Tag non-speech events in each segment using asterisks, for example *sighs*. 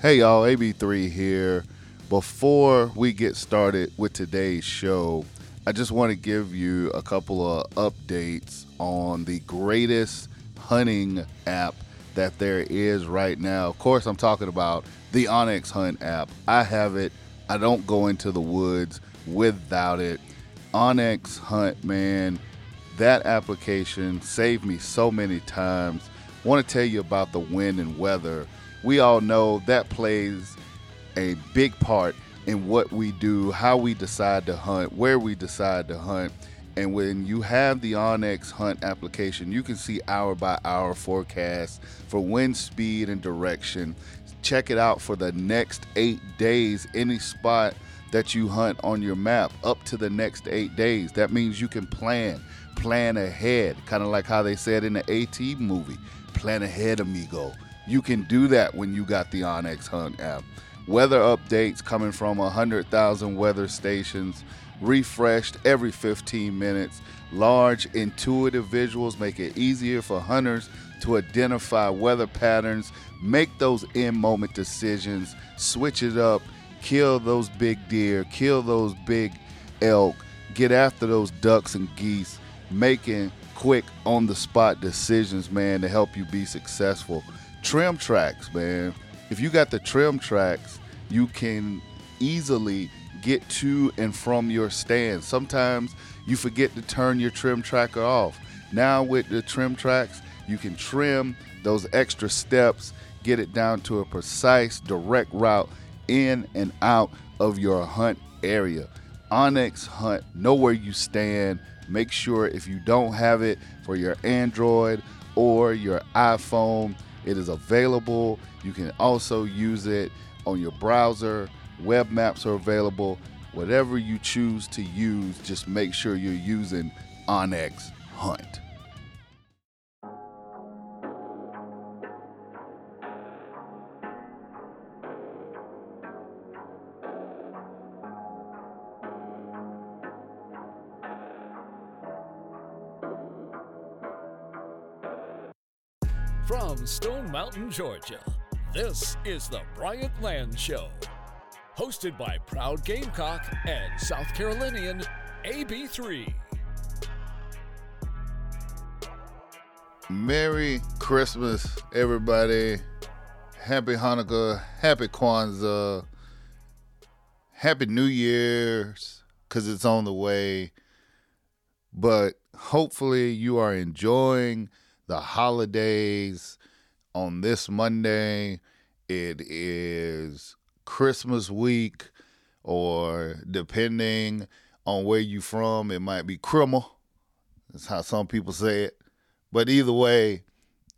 Hey y'all, AB3 here. Before we get started with today's show, I just want to give you a couple of updates on the greatest hunting app that there is right now. Of course, I'm talking about the onX Hunt app. I have it. I don't go into the woods without it. onX Hunt, man, that application saved me so many times. I want to tell you about the wind and weather. We all know that plays a big part in what we do, how we decide to hunt, where we decide to hunt. And when you have the onX Hunt application, you can see hour by hour forecasts for wind speed and direction. Check it out for the next eight days, any spot that you hunt on your map up to the next eight days. That means you can plan, plan ahead, kind of like how they said in the AT movie plan ahead, amigo. You can do that when you got the onX Hunt app. Weather updates coming from 100,000 weather stations, refreshed every 15 minutes. Large, intuitive visuals make it easier for hunters to identify weather patterns, make those in moment decisions, switch it up, kill those big deer, kill those big elk, get after those ducks and geese, making quick on the spot decisions, man, to help you be successful. Trim tracks, man. If you got the trim tracks, you can easily get to and from your stand. Sometimes you forget to turn your trim tracker off. Now, with the trim tracks, you can trim those extra steps, get it down to a precise, direct route in and out of your hunt area. onX Hunt, know where you stand. Make sure if you don't have it for your Android or your iPhone, it is available. You can also use it on your browser. Web maps are available. Whatever you choose to use, just make sure you're using onX Hunt. Mountain, Georgia, this is the Bryant Land Show. Hosted by proud Gamecock and South Carolinian AB3. Merry Christmas, everybody. Happy Hanukkah. Happy Kwanzaa. Happy New Year's, because it's on the way. But hopefully, you are enjoying the holidays on this Monday. It is Christmas week, or depending on where you from, it might be Krimmel. That's how some people say it. But either way,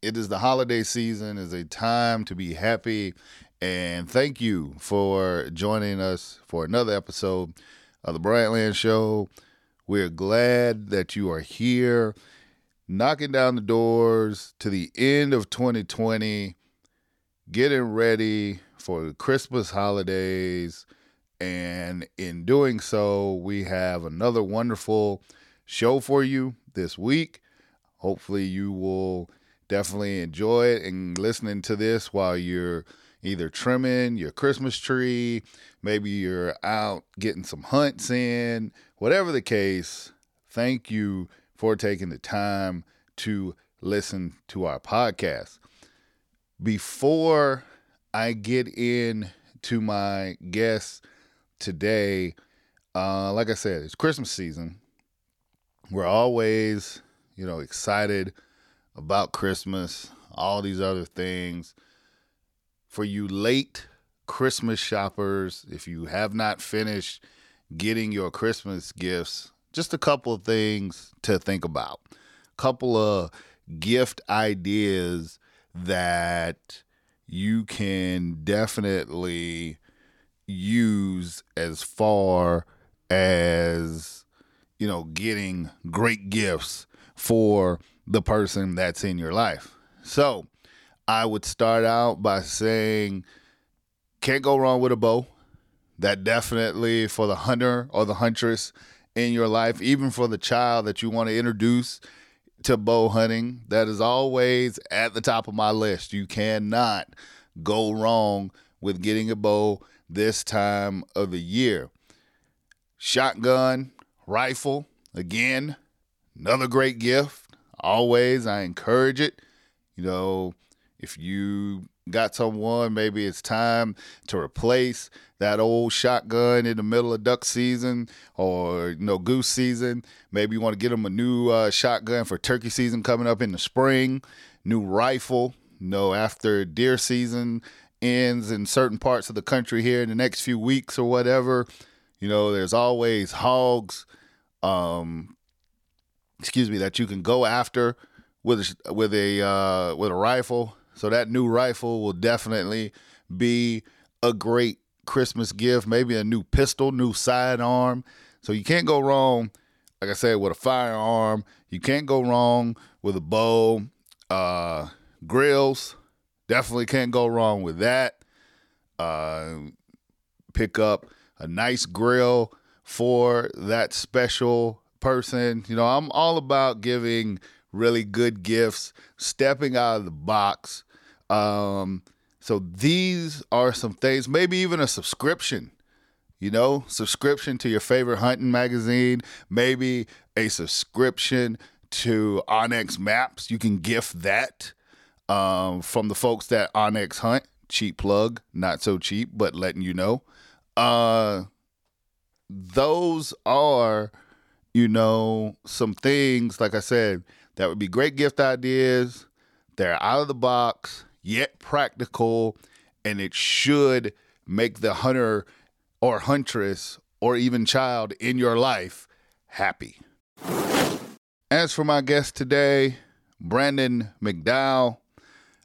it is the holiday season, is a time to be happy. And thank you for joining us for another episode of the Bryant Land Show. We're glad that you are here, knocking down the doors to the end of 2020, getting ready for the Christmas holidays. And in doing so, we have another wonderful show for you this week. Hopefully, you will definitely enjoy it and listening to this while you're either trimming your Christmas tree, maybe you're out getting some hunts in, whatever the case. Thank you for taking the time to listen to our podcast. Before I get in to my guests today, uh, like I said, it's Christmas season. We're always, you know, excited about Christmas, all these other things. For you late Christmas shoppers, if you have not finished getting your Christmas gifts, just a couple of things to think about. A couple of gift ideas that you can definitely use as far as you know getting great gifts for the person that's in your life. So, I would start out by saying can't go wrong with a bow. That definitely for the hunter or the huntress in your life, even for the child that you want to introduce to bow hunting, that is always at the top of my list. You cannot go wrong with getting a bow this time of the year. Shotgun, rifle, again, another great gift. Always, I encourage it. You know, if you got someone, maybe it's time to replace that old shotgun in the middle of duck season or you know goose season. Maybe you want to get them a new uh, shotgun for turkey season coming up in the spring. New rifle, you know, after deer season ends in certain parts of the country here in the next few weeks or whatever. You know, there's always hogs. Um, excuse me, that you can go after with a, with a uh, with a rifle. So that new rifle will definitely be a great Christmas gift. Maybe a new pistol, new sidearm. So you can't go wrong. Like I said, with a firearm, you can't go wrong with a bow. Uh, grills, definitely can't go wrong with that. Uh, pick up a nice grill for that special person. You know, I'm all about giving really good gifts, stepping out of the box. Um, so these are some things, maybe even a subscription, you know, subscription to your favorite hunting magazine, maybe a subscription to onX Maps. You can gift that um, from the folks that onX Hunt. Cheap plug, not so cheap, but letting you know. Uh, those are, you know, some things, like I said, that would be great gift ideas. They're out of the box, yet practical, and it should make the hunter or huntress or even child in your life happy. As for my guest today, Brandon McDow,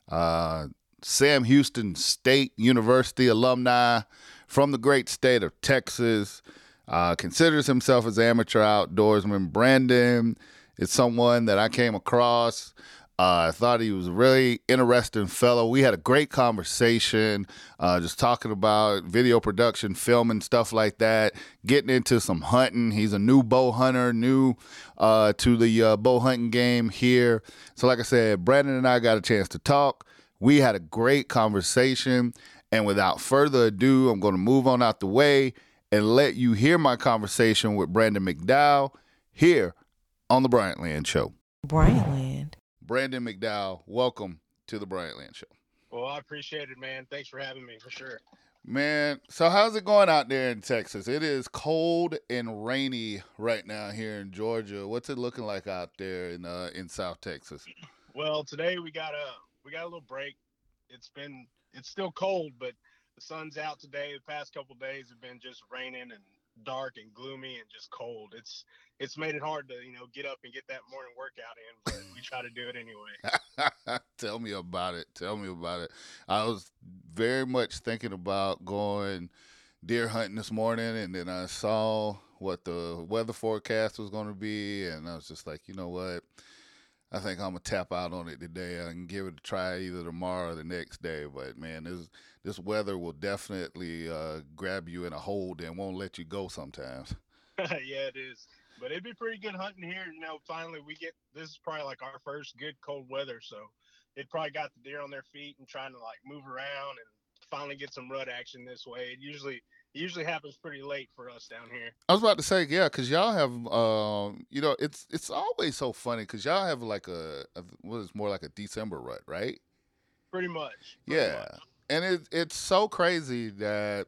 uh, Sam Houston State University alumni from the great state of Texas, uh, considers himself as amateur outdoorsman. Brandon is someone that I came across. Uh, I thought he was a really interesting fellow. We had a great conversation, uh, just talking about video production, filming, stuff like that, getting into some hunting. He's a new bow hunter, new uh, to the uh, bow hunting game here. So, like I said, Brandon and I got a chance to talk. We had a great conversation. And without further ado, I'm going to move on out the way and let you hear my conversation with Brandon McDow here on the Bryant Land Show. Bryant Land. Brandon McDow, welcome to the Bryant Land Show. Well, I appreciate it, man. Thanks for having me for sure. Man, so how's it going out there in Texas? It is cold and rainy right now here in Georgia. What's it looking like out there in uh, in South Texas? Well, today we got a we got a little break. It's been it's still cold, but the sun's out today. The past couple days have been just raining and dark and gloomy and just cold. It's it's made it hard to you know get up and get that morning workout in, but we try to do it anyway. *laughs* Tell me about it. Tell me about it. I was very much thinking about going deer hunting this morning, and then I saw what the weather forecast was going to be, and I was just like, you know what? I think I'm gonna tap out on it today. I can give it a try either tomorrow or the next day. But man, this this weather will definitely uh, grab you in a hold and won't let you go sometimes. *laughs* yeah, it is. But it'd be pretty good hunting here. You finally we get this is probably like our first good cold weather, so it probably got the deer on their feet and trying to like move around and finally get some rut action this way. It usually it usually happens pretty late for us down here. I was about to say, yeah, because y'all have, um, you know, it's it's always so funny because y'all have like a, a what is more like a December rut, right? Pretty much. Pretty yeah, much. and it it's so crazy that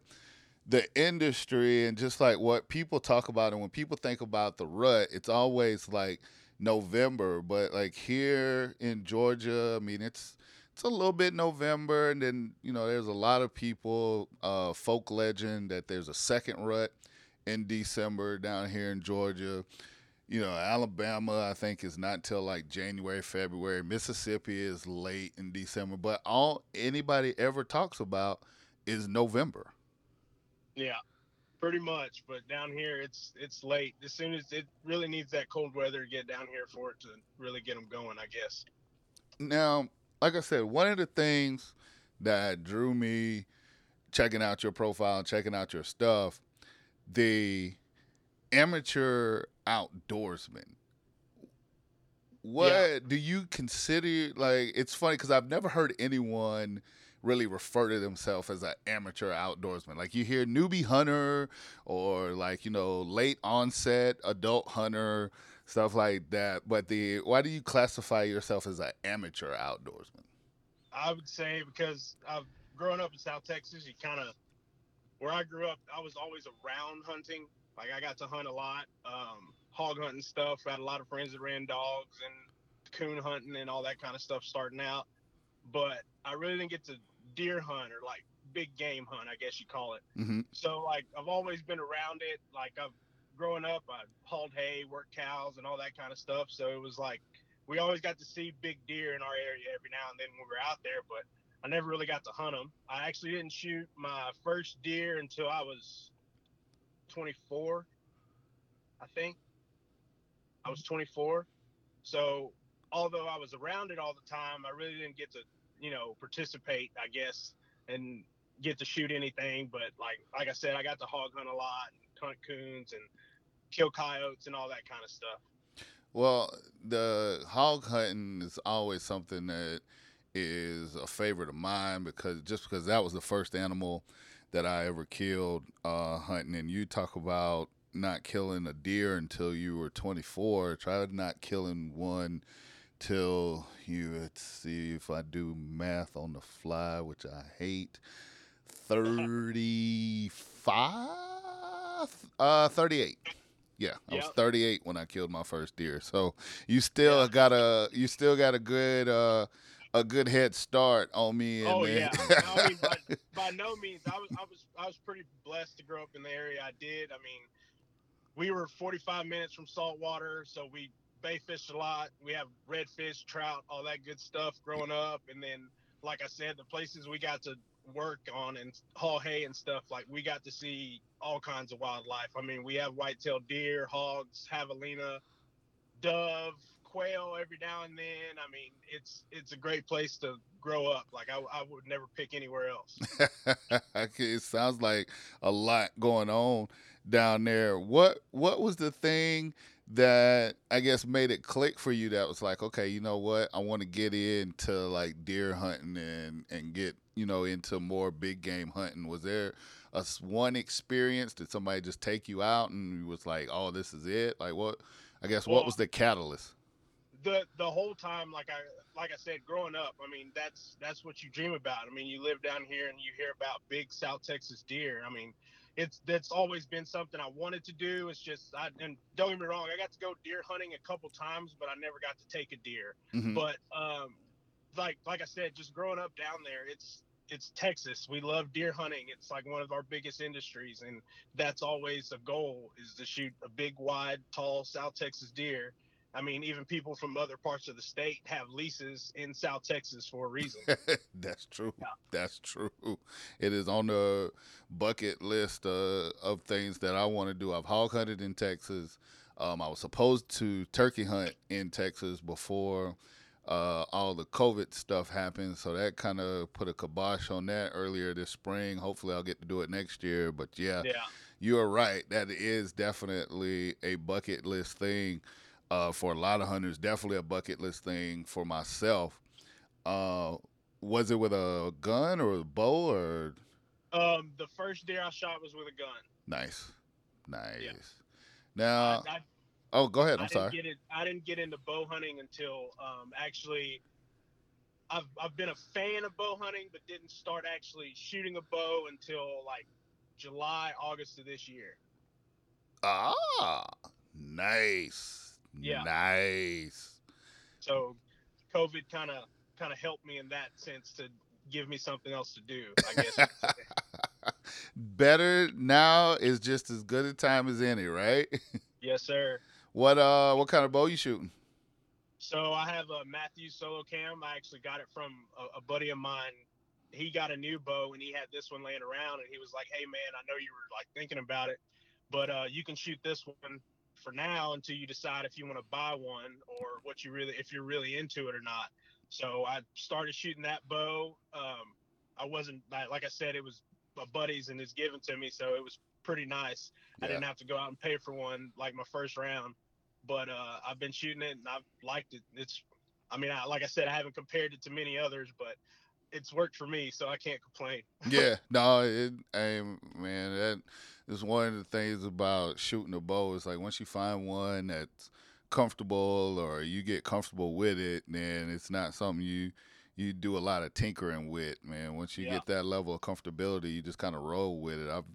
the industry and just like what people talk about, and when people think about the rut, it's always like November, but like here in Georgia, I mean, it's it's a little bit November, and then you know there's a lot of people, uh, folk legend that there's a second rut in December down here in Georgia. You know, Alabama I think is not till like January, February. Mississippi is late in December, but all anybody ever talks about is November. Yeah, pretty much. But down here, it's it's late. As soon as it really needs that cold weather to get down here for it to really get them going, I guess. Now, like I said, one of the things that drew me checking out your profile checking out your stuff, the amateur outdoorsman. What Yeah. do you consider like it's funny cuz I've never heard anyone really refer to themselves as an amateur outdoorsman. Like you hear newbie hunter or like, you know, late onset adult hunter, stuff like that. But the why do you classify yourself as an amateur outdoorsman? I would say because I've grown up in South Texas, you kind of where I grew up, I was always around hunting. Like I got to hunt a lot, um, hog hunting stuff. I had a lot of friends that ran dogs and coon hunting and all that kind of stuff starting out. But I really didn't get to deer hunt or like big game hunt, I guess you call it. Mm-hmm. So like I've always been around it. Like I've growing up, I hauled hay, worked cows, and all that kind of stuff. So it was like we always got to see big deer in our area every now and then when we were out there. But I never really got to hunt them. I actually didn't shoot my first deer until I was 24, I think. I was 24. So although I was around it all the time, I really didn't get to, you know, participate, I guess, and get to shoot anything. But like like I said, I got to hog hunt a lot and hunt coons and kill coyotes and all that kind of stuff. Well, the hog hunting is always something that is a favorite of mine because just because that was the first animal that I ever killed uh, hunting, and you talk about not killing a deer until you were 24. Try not killing one till you. Let's see if I do math on the fly, which I hate. *laughs* 35, uh, 38. Yeah, I was 38 when I killed my first deer. So you still got a you still got a good uh a good head start on me. Oh yeah, *laughs* I mean, by, by no means. I was I was I was pretty blessed to grow up in the area I did. I mean, we were 45 minutes from saltwater, so we bay fished a lot. We have redfish, trout, all that good stuff growing up, and then like I said, the places we got to work on and haul hay and stuff, like we got to see all kinds of wildlife. I mean, we have white-tailed deer, hogs, javelina, dove, quail every now and then. I mean, it's it's a great place to grow up. Like I, I would never pick anywhere else. *laughs* It sounds like a lot going on down there. What what was the thing that I guess made it click for you that was like, okay, you know what? I want to get into like deer hunting and and get, you know, into more big game hunting. Was there a one experience did somebody just take you out and you was like, "Oh, this is it?" Like what I guess what was the catalyst? the the whole time like i like i said growing up i mean that's that's what you dream about i mean you live down here and you hear about big south texas deer i mean it's that's always been something i wanted to do. It's just i and don't get me wrong i got to go deer hunting a couple times but i never got to take a deer. Mhm. but um like like i said just growing up down there it's it's texas. We love deer hunting. It's like one of our biggest industries and that's always a goal is to shoot a big wide tall south texas deer i mean even people from other parts of the state have leases in south texas for a reason *laughs* That's true. Yeah. That's true. It is on the bucket list uh, of things that I want to do. I've hog hunted in Texas. Um, I was supposed to turkey hunt in Texas before uh, all the COVID stuff happened, so that kind of put a kibosh on that earlier this spring. Hopefully, I'll get to do it next year. But yeah, yeah you are right. That is definitely a bucket list thing uh, for a lot of hunters. Definitely a bucket list thing for myself. Uh, was it with a gun or a bow or um the first deer i shot was with a gun nice, nice? Now, I, I, oh, go ahead. I I'm didn't sorry. get it i didn't get into bow hunting until um actually I've, I've been a fan of bow hunting but didn't start actually shooting a bow until like july august of this year Ah, nice, Yeah. nice. So COVID kind of kind of helped me in that sense to give me something else to do. I guess. you could say. *laughs* Better now is just as good a time as any, right? *laughs* yes, sir. what uh, what kind of bow you shooting? So I have a Mathews solo cam. I actually got it from a, a buddy of mine. He got a new bow and he had this one laying around and he was like, "Hey man, I know you were like thinking about it, but uh, you can shoot this one for now until you decide if you want to buy one or what you really if you're really into it or not." So I started shooting that bow. Um, I wasn't like like I said, it was my buddies and it's given to me, so it was pretty nice. I didn't have to go out and pay for one like my first round but uh, I've been shooting it and I've liked it. It's, I mean, I, like I said, I haven't compared it to many others, but it's worked for me, so I can't complain. *laughs* yeah, no, it, hey, man, that is one of the things about shooting a bow. It's like once you find one that's comfortable or you get comfortable with it, then it's not something you you do a lot of tinkering with, man. Once you Yeah. get that level of comfortability, you just kind of roll with it. I've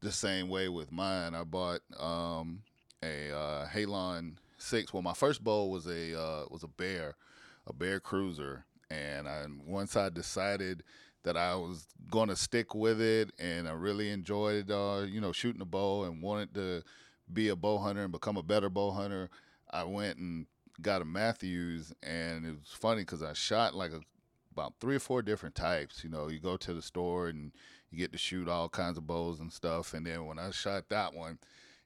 the same way with mine. I bought um, a uh, Halon six. Well, my first bow was a uh, was a bear, a Bear Cruzer, and I, once I decided that I was going to stick with it, and I really enjoyed uh, you know shooting a bow and wanted to be a bow hunter and become a better bow hunter. I went and got a Mathews, and it was funny because I shot like a, about three or four different types. You know, you go to the store and you get to shoot all kinds of bows and stuff. And then when I shot that one,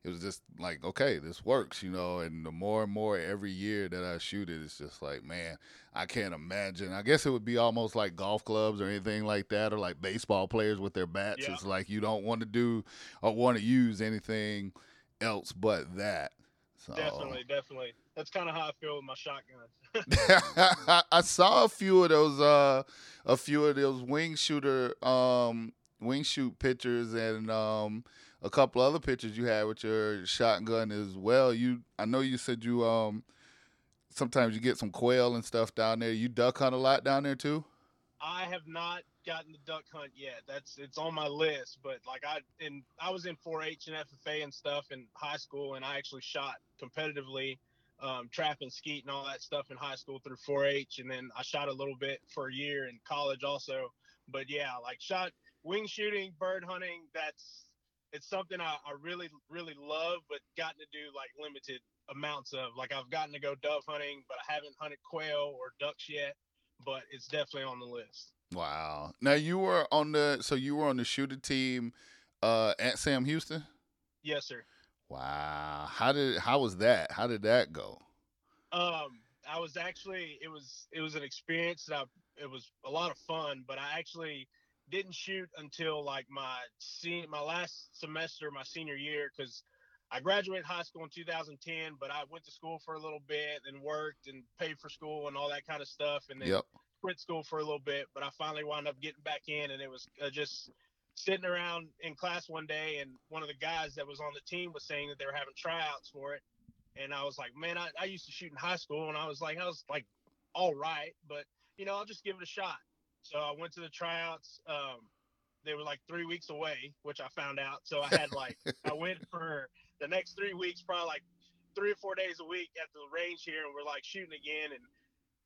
it was just like, okay, this works, you know. And the more and more every year that I shoot it, it's just like, man, I can't imagine. I guess it would be almost like golf clubs or anything like that, or like baseball players with their bats. Yeah. It's like you don't want to do or want to use anything else but that. So. Definitely, definitely. That's kind of how I feel with my shotgun. *laughs* *laughs* I saw a few of those uh a few of those wing shooter um wing shoot pictures and um a couple other pictures you had with your shotgun as well. You I know you said you um sometimes you get some quail and stuff down there. You duck hunt a lot down there too? I have not gotten the duck hunt yet. That's it's on my list, but like I and I was in 4-H and FFA and stuff in high school, and I actually shot competitively, um, trap and skeet and all that stuff in high school through 4-H, and then I shot a little bit for a year in college also. But yeah, like shot wing shooting, bird hunting. That's it's something I, I really really love, but gotten to do like limited amounts of. Like I've gotten to go dove hunting, but I haven't hunted quail or ducks yet. But it's definitely on the list. Wow. Now you were on the so you were on the shooter team uh at Sam Houston? Yes, sir. Wow. How did how was that? How did that go? Um, I was actually it was it was an experience that I, it was a lot of fun, but I actually didn't shoot until like my sen- my last semester, my senior year, because I graduated high school in 2010, but I went to school for a little bit and worked and paid for school and all that kind of stuff, and then Yep. quit school for a little bit. But I finally wound up getting back in, and it was uh, just sitting around in class one day, and one of the guys that was on the team was saying that they were having tryouts for it, and I was like, man, I, I used to shoot in high school, and I was like, I was like, all right, but you know, I'll just give it a shot. So I went to the tryouts. Um, they were like three weeks away, which I found out. So I had like *laughs* I went for the next three weeks, probably like three or four days a week at the range here, and we're like shooting again. And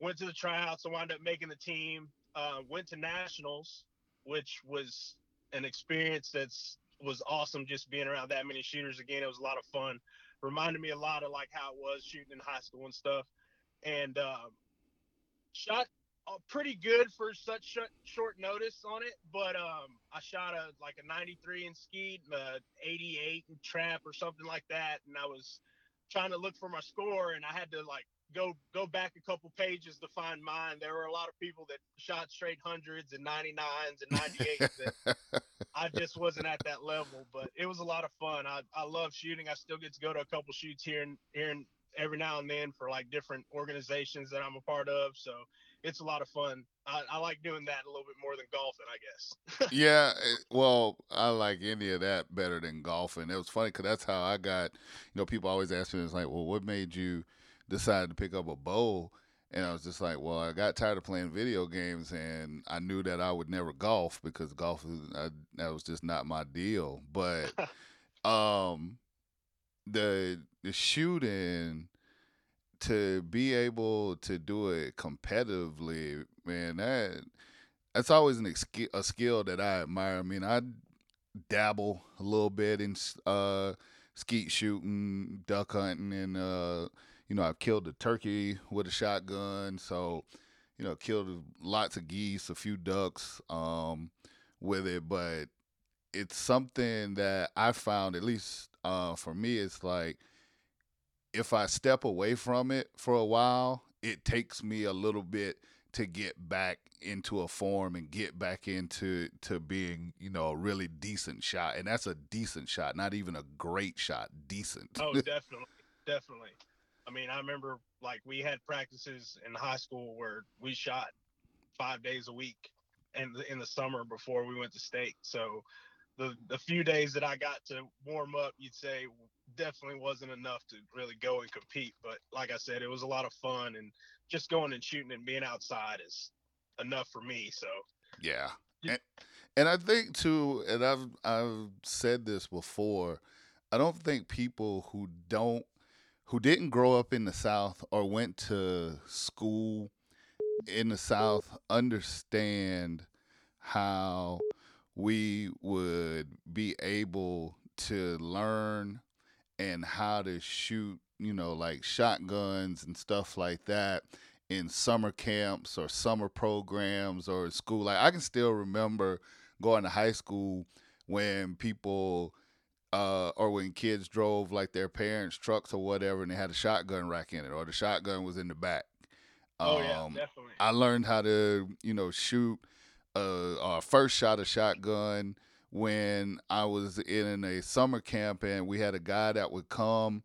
went to the tryouts. I wound up making the team. Uh, went to nationals, which was an experience that's was awesome. Just being around that many shooters again, it was a lot of fun. Reminded me a lot of like how it was shooting in high school and stuff. And um, shot uh, pretty good for such short, short notice on it, but um, I shot a like a 93 in skeet, and a 88 in trap or something like that, and I was trying to look for my score, and I had to like go go back a couple pages to find mine. There were a lot of people that shot straight hundreds and 99s and 98s that *laughs* I just wasn't at that level, but it was a lot of fun. I, I love shooting. I still get to go to a couple shoots here and here and every now and then for like different organizations that I'm a part of. So it's a lot of fun. I, I like doing that a little bit more than golfing, I guess. *laughs* yeah, well, I like any of that better than golfing. It was funny because that's how I got. You know, people always ask me, "It's like, well, what made you decide to pick up a bow?" And I was just like, "Well, I got tired of playing video games, and I knew that I would never golf because golf is I, that was just not my deal." But *laughs* um, the the shooting to be able to do it competitively, man, that that's always an ex- a skill that I admire. I mean, I dabble a little bit in uh, skeet shooting, duck hunting, and uh, you know, I've killed a turkey with a shotgun. So, you know, killed lots of geese, a few ducks um, with it. But it's something that I found, at least uh, for me, it's like if I step away from it for a while, it takes me a little bit to get back into a form and get back into to being, you know, a really decent shot. And that's a decent shot, not even a great shot, decent. oh, *laughs* definitely, definitely. I mean, I remember like we had practices in high school where we shot five days a week, in the, in the summer before we went to state. So the the few days that I got to warm up, you'd say definitely wasn't enough to really go and compete. But like I said, it was a lot of fun and just going and shooting and being outside is enough for me. So yeah. And, and I think too, and I've I've said this before, I don't think people who don't who didn't grow up in the South or went to school in the South understand how we would be able to learn and how to shoot, you know, like shotguns and stuff like that in summer camps or summer programs or school. Like I can still remember going to high school when people uh, or when kids drove like their parents' trucks or whatever, and they had a shotgun rack in it, or the shotgun was in the back. Oh yeah, um, definitely. I learned how to, you know, shoot uh, our first shot of shotgun when I was in a summer camp, and we had a guy that would come,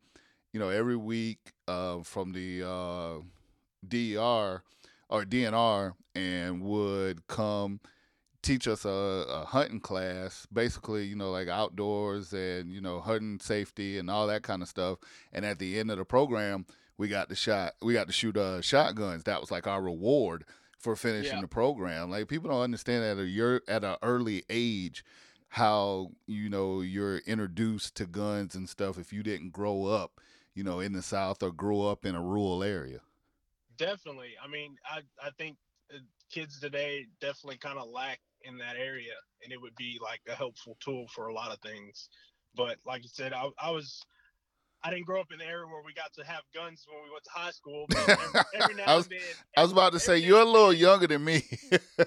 you know, every week uh, from the uh, DER or DNR, and would come teach us a, a, hunting class, basically, you know, like outdoors and you know hunting safety and all that kind of stuff. And at the end of the program, we got the shot, we got to shoot uh, shotguns. That was like our reward for finishing yeah. the program. Like people don't understand at a year at an early age how you know you're introduced to guns and stuff if you didn't grow up, you know, in the South or grow up in a rural area. Definitely. I mean, I I think uh, kids today definitely kind of lack in that area, and it would be like a helpful tool for a lot of things. But like you said, I, I was I didn't grow up in the area where we got to have guns when we went to high school. But every, every now *laughs* I was, and then, I was about to say you're a little younger than me.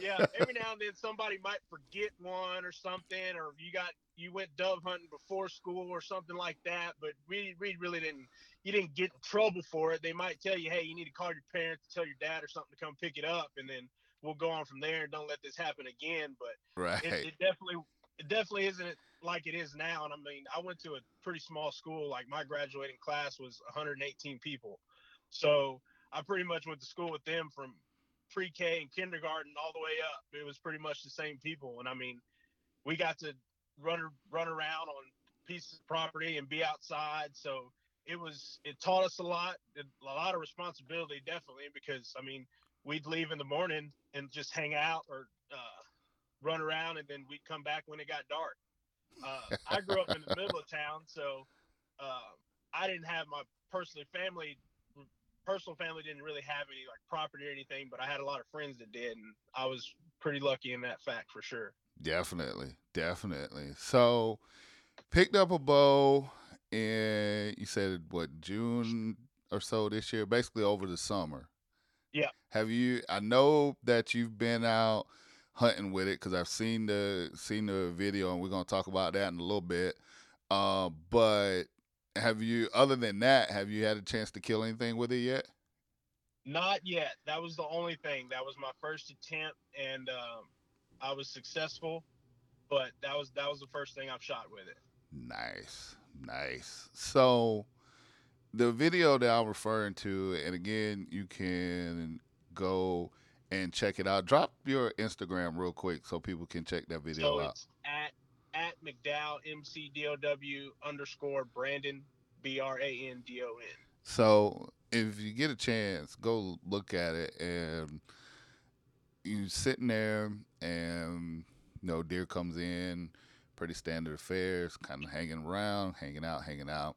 yeah, every now and then somebody might forget one or something, or you got you went dove hunting before school or something like that. But we we really didn't. You didn't get in trouble for it. They might tell you, hey, you need to call your parents, tell your dad or something to come pick it up, and then we'll go on from there and don't let this happen again. But right. it, it definitely it definitely isn't like it is now. And I mean, I went to a pretty small school. Like my graduating class was 118 people, so I pretty much went to school with them from pre-K and kindergarten all the way up. It was pretty much the same people, and I mean, we got to run run around on pieces of property and be outside. So it was it taught us a lot, a lot of responsibility, definitely, because I mean, we'd leave in the morning and just hang out or uh, run around, and then we'd come back when it got dark. Uh, I grew up in the middle of town, so uh, I didn't have my personal family. Personal family didn't really have any like property or anything, but I had a lot of friends that did, and I was pretty lucky in that fact for sure. Definitely, definitely. So, picked up a bow and you said what June or so this year, basically over the summer. Yeah. Have you? I know that you've been out hunting with it because I've seen the seen the video, and we're gonna talk about that in a little bit. Uh, but have you, other than that, have you had a chance to kill anything with it yet? Not yet. That was the only thing. That was my first attempt, and um, I was successful. But that was that was the first thing I've shot with it. Nice, nice. So the video that I'm referring to, and again, you can go and check it out. Drop your Instagram real quick so people can check that video so out. It's at at McDow M C D O W underscore Brandon B R A N D O N. So if you get a chance, go look at it and you sitting there and you know deer comes in, pretty standard affairs, kind of hanging around, hanging out, hanging out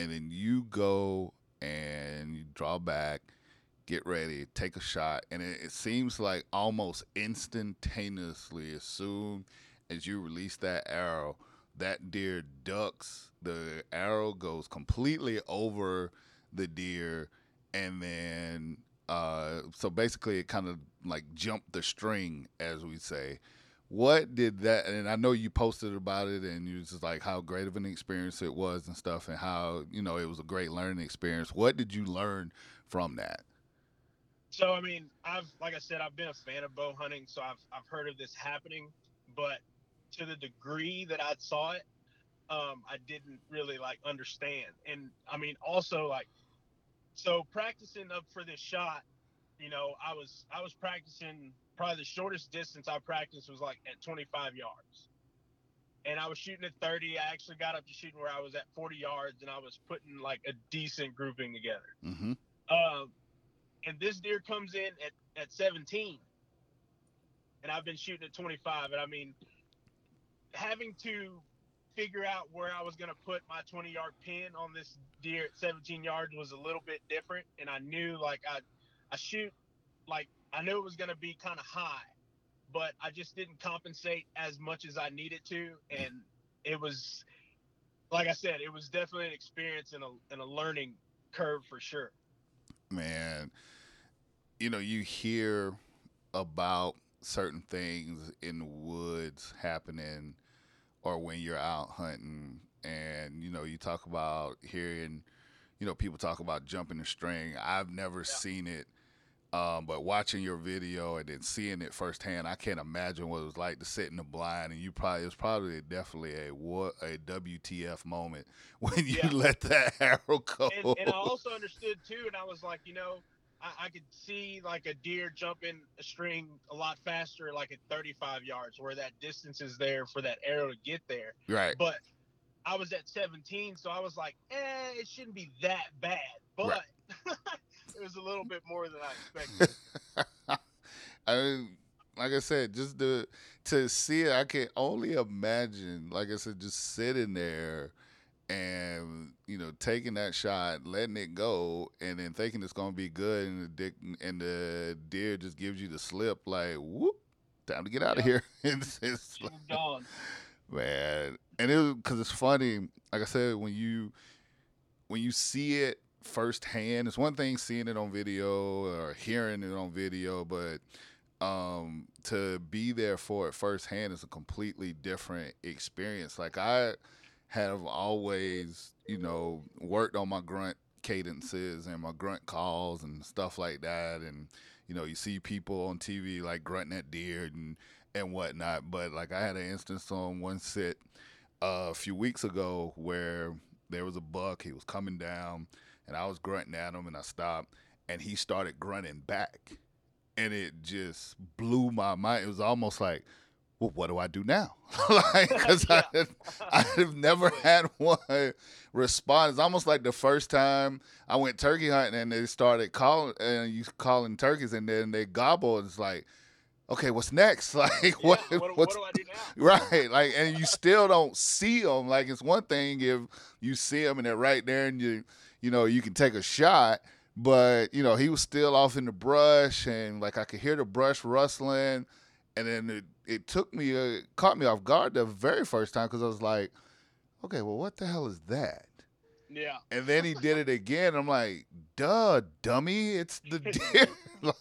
and then you go and you draw back, get ready, take a shot, and it, it seems like almost instantaneously, as soon as you release that arrow, that deer ducks. The arrow goes completely over the deer, and then uh, so basically it kind of like jumped the string, as we say what did that and i know you posted about it and you just like how great of an experience it was and stuff and how you know it was a great learning experience what did you learn from that so i mean i've like i said i've been a fan of bow hunting so i've, I've heard of this happening but to the degree that i saw it um, i didn't really like understand and i mean also like so practicing up for this shot you know, I was I was practicing probably the shortest distance I practiced was like at 25 yards. And I was shooting at 30. I actually got up to shooting where I was at 40 yards and I was putting like a decent grouping together. Mm-hmm. Uh, and this deer comes in at, at 17. And I've been shooting at 25. And I mean, having to figure out where I was going to put my 20 yard pin on this deer at 17 yards was a little bit different. And I knew like I, I shoot like I knew it was going to be kind of high, but I just didn't compensate as much as I needed to. And it was, like I said, it was definitely an experience and a, and a learning curve for sure. Man, you know, you hear about certain things in the woods happening or when you're out hunting and you know you talk about hearing you know people talk about jumping the string i've never yeah. seen it um, but watching your video and then seeing it firsthand, I can't imagine what it was like to sit in the blind. And you probably it was probably definitely a what a WTF moment *laughs* when you yeah. let that *laughs* arrow go. And, and, I also understood too, and I was like, you know, I, I, could see like a deer jumping a string a lot faster, like at 35 yards, where that distance is there for that arrow to get there. Right. But I was at 17, so I was like, eh, it shouldn't be that bad. But right. *laughs* it was a little bit more than I expected. *laughs* I mean, like I said, just to to see it, I can only imagine. Like I said, just sitting there and you know taking that shot, letting it go, and then thinking it's gonna be good, and the dick and the deer just gives you the slip, like whoop, time to get out of here. *laughs* it's, it's like, gone, man. And it because it's funny. Like I said, when you when you see it firsthand. It's one thing seeing it on video or hearing it on video, but um, to be there for it firsthand is a completely different experience. Like I have always, you know, worked on my grunt cadences and my grunt calls and stuff like that, and you know, you see people on TV like grunting at deer and and whatnot. But like I had an instance on one sit uh, a few weeks ago where there was a buck. He was coming down and I was grunting at him, and I stopped, and he started grunting back, and it just blew my mind. It was almost like, well, what do I do now? *laughs* like, because yeah. I, I've never *laughs* had one respond. It's almost like the first time I went turkey hunting and they started calling and you calling turkeys, and then they gobble. It's like, okay, what's next? *laughs* Like, yeah, what, what, what, do I do now? Right, like, and you still don't see them. Like, it's one thing if you see them and they're right there, and you you know, you can take a shot. But you know, he was still off in the brush, and like I could hear the brush rustling, and then it, it took me, uh, caught me off guard the very first time because I was like, okay, well, what the hell is that? Yeah. And then he did it again. I'm like, duh, dummy, it's the *laughs* deer. *laughs*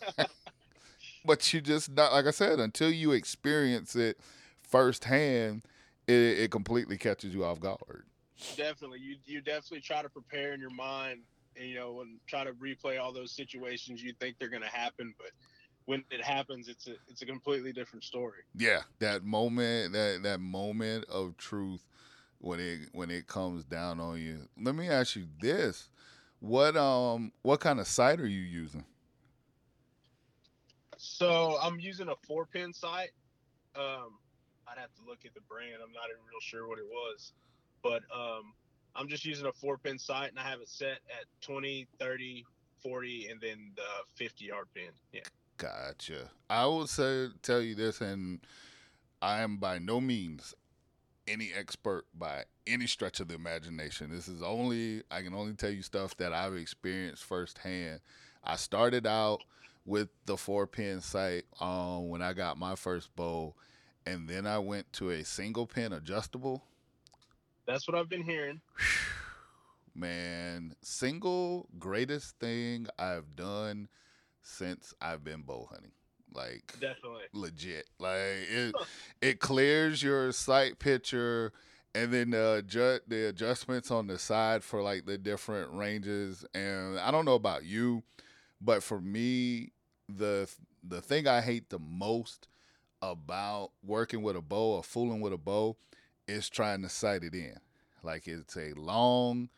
but you just not like I said until you experience it firsthand, it, it completely catches you off guard definitely. You you definitely try to prepare in your mind and, you know and try to replay all those situations you think they're going to happen but when it happens it's a it's a completely different story. Yeah that moment that that moment of truth when it when it comes down on you. Let me ask you this. What um what kind of sight are you using? So i'm using a four pin sight. Um i'd have to look at the brand. I'm not even real sure what it was but um, I'm just using a four pin sight and I have it set at 20, 30, 40, and then the 50 yard pin. Yeah. Gotcha. I will say tell you this, and I am by no means any expert by any stretch of the imagination. This is only I can only tell you stuff that I've experienced firsthand. I started out with the four pin sight um, when I got my first bow, and then I went to a single pin adjustable that's what I've been hearing. Man, single greatest thing I've done since I've been bow hunting. Like definitely legit. Like it it clears your sight picture and then the adjust, the adjustments on the side for like the different ranges and I don't know about you, but for me the the thing I hate the most about working with a bow or fooling with a bow is trying to sight it in. Like it's a long,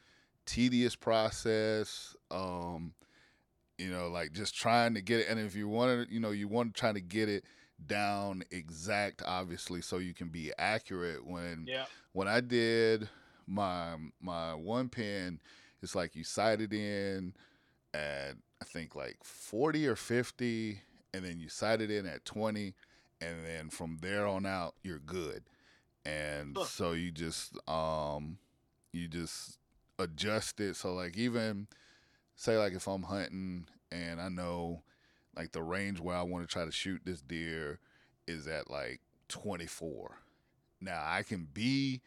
tedious process. Um, You know, like just trying to get it. And if you want to, you know, you want to try to get it down exact, obviously, so you can be accurate. When Yeah. when I did my my one pin, it's like you sight it in at I think like forty or fifty, and then you sight it in at twenty, and then from there on out you're good. And Huh. so you just um you just adjust it. So like even say like if I'm hunting and I know like the range where I want to try to shoot this deer is at like 24. Now I can be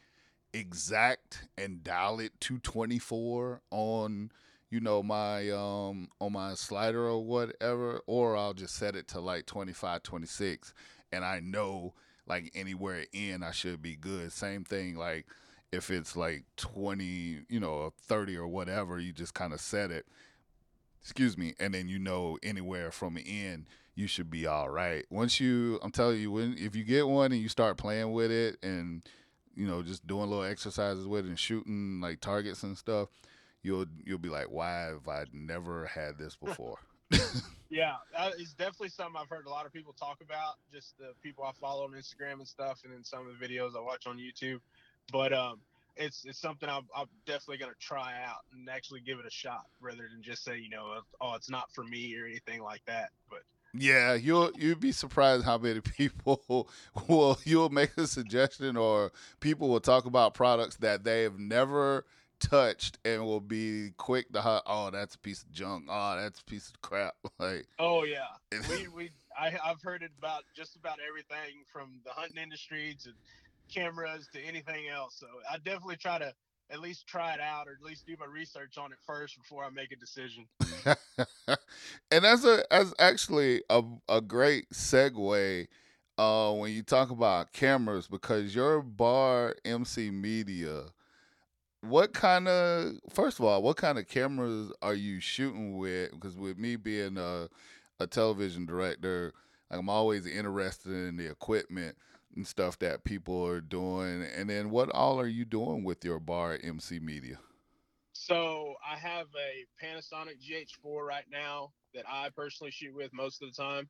exact and dial it to 24 on you know my um on my slider or whatever or I'll just set it to like 25 26 and I know like anywhere in I should be good. Same thing like if it's like 20, you know, 30 or whatever, you just kind of set it. Excuse me, and then you know anywhere from in you should be all right. Once you I'm telling you when if you get one and you start playing with it and you know just doing little exercises with it and shooting like targets and stuff, you'll you'll be like, "Why have I never had this *laughs* before?" *laughs* Yeah, that is definitely something I've heard a lot of people talk about. Just the people I follow on Instagram and stuff, and then some of the videos I watch on YouTube. But um, it's it's something I'm, I'm definitely gonna try out and actually give it a shot, rather than just say you know, oh, it's not for me or anything like that. But Yeah, you'll you'd be surprised how many *laughs* people *laughs* will you'll make a suggestion or people will talk about products that they have never touched and will be quick to hu- oh that's a piece of junk oh that's a piece of crap *laughs* like oh yeah, *laughs* we we I, I've heard it about just about everything from the hunting industry to cameras to anything else. So I definitely try to at least try it out or at least do my research on it first before I make a decision. *laughs* and that's a that's actually a a great segue uh when you talk about cameras because your bar MC media what kind of first of all what kind of cameras are you shooting with? Because with me being a a television director I'm always interested in the equipment and stuff that people are doing. And then what all are you doing with your bar MC media? So I have a Panasonic GH4 right now that I personally shoot with most of the time,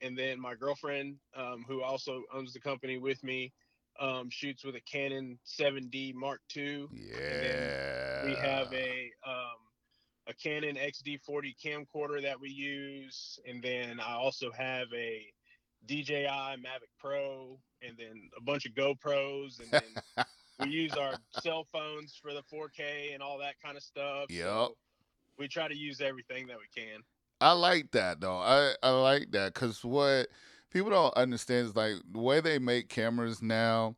and then my girlfriend, um, who also owns the company with me, um, shoots with a Canon 7D Mark II. yeah We have a um, a Canon XD40 camcorder that we use, and then I also have a DJI Mavic Pro, and then a bunch of GoPros, and then *laughs* we use our cell phones for the 4K and all that kind of stuff. Yep. So we try to use everything that we can. I like that though. I, I like that because what people don't understand is like the way they make cameras now.